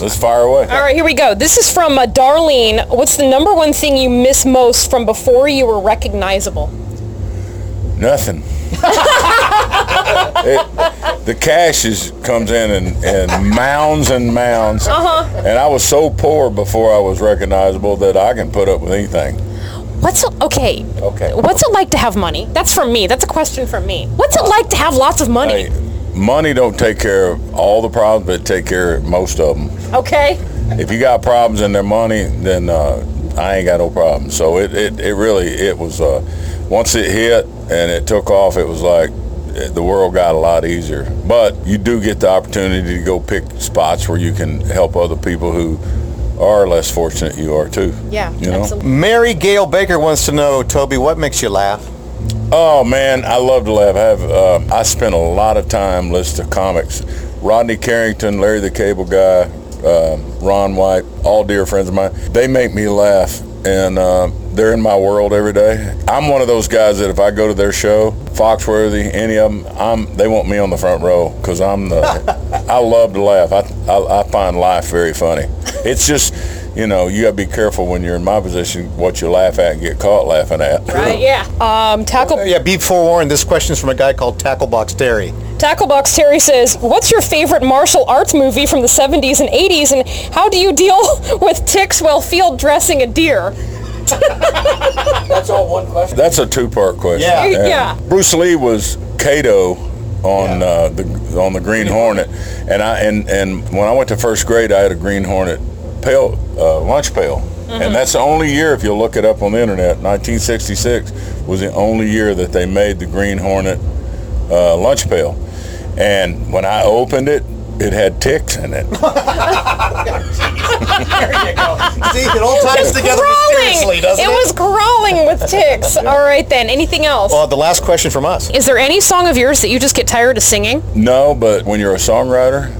Let's fire away. All right, here we go. This is from uh, Darlene. What's the number one thing you miss most from before you were recognizable? Nothing. It- the cash is comes in and, and mounds and mounds. Uh-huh. And I was so poor before I was recognizable that I can put up with anything. What's it, okay? Okay. What's it like to have money? That's for me. That's a question for me. What's it like to have lots of money? Hey, money don't take care of all the problems, but take care of most of them. Okay. If you got problems and their money, then uh, I ain't got no problem. So it, it, it really it was uh, once it hit and it took off, it was like eh, the world got a lot easier. But you do get the opportunity to go pick spots where you can help other people who are less fortunate you are too. Yeah, You know? absolutely. Mary Gail Baker wants to know, Toby, what makes you laugh? Oh man, I love to laugh. I have uh, I spent a lot of time listening to comics. Rodney Carrington, Larry the Cable Guy, uh, Ron White, all dear friends of mine. They make me laugh, and uh, they're in my world every day. I'm one of those guys that if I go to their show, Foxworthy, any of them, I'm they want me on the front row because I'm the. I love to laugh. I, I I find life very funny. It's just. You know, you gotta be careful when you're in my position what you laugh at and get caught laughing at. Right. Yeah. Um, tackle Yeah, be forewarned, this question's from a guy called Tacklebox Terry. Tacklebox Terry says, "What's your favorite martial arts movie from the 70s and 80s, and how do you deal with ticks while field dressing a deer?" That's all one question. That's a two-part question. Yeah. And Yeah. Bruce Lee was Kato on uh, the on the Green Hornet, and I and and when I went to first grade, I had a Green Hornet pail uh, lunch pail, and that's the only year. If you'll look it up on the internet, 1966 was the only year that they made the Green Hornet uh, lunch pail, and when I opened it, it had ticks in it. See, it all ties It's together mysteriously, doesn't It it? was crawling with ticks. All right then. Anything else? Well, the last question from us. Is there any song of yours that you just get tired of singing? No, but when you're a songwriter,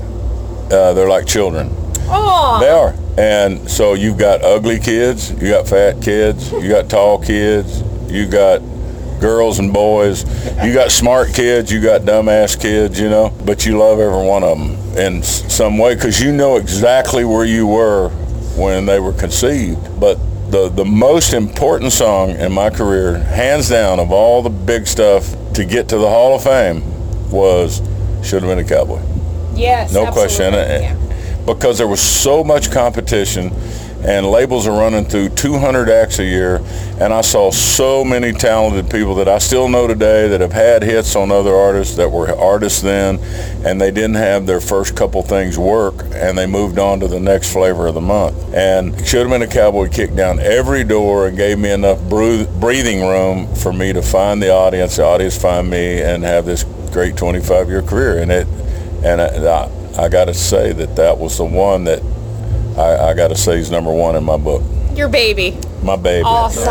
uh, they're like children. Oh. They are. And so you've got ugly kids, you got fat kids, you got tall kids, you got girls and boys, you got smart kids, you got dumbass kids, you know, but you love every one of them in some way because you know exactly where you were when they were conceived. But the, the most important song in my career, hands down, of all the big stuff to get to the Hall of Fame was Should Have Been a Cowboy. Yes. No question. absolutely. Because there was so much competition and labels are running through 200 acts a year and I saw so many talented people that I still know today that have had hits on other artists that were artists then and they didn't have their first couple things work and they moved on to the next flavor of the month. And Should Have Been a Cowboy kicked down every door and gave me enough breathing room for me to find the audience, the audience find me and have this great 25 year career. And it, and I, I, I got to say that that was the one that I, I got to say is number one in my book. Your baby. My baby. Awesome.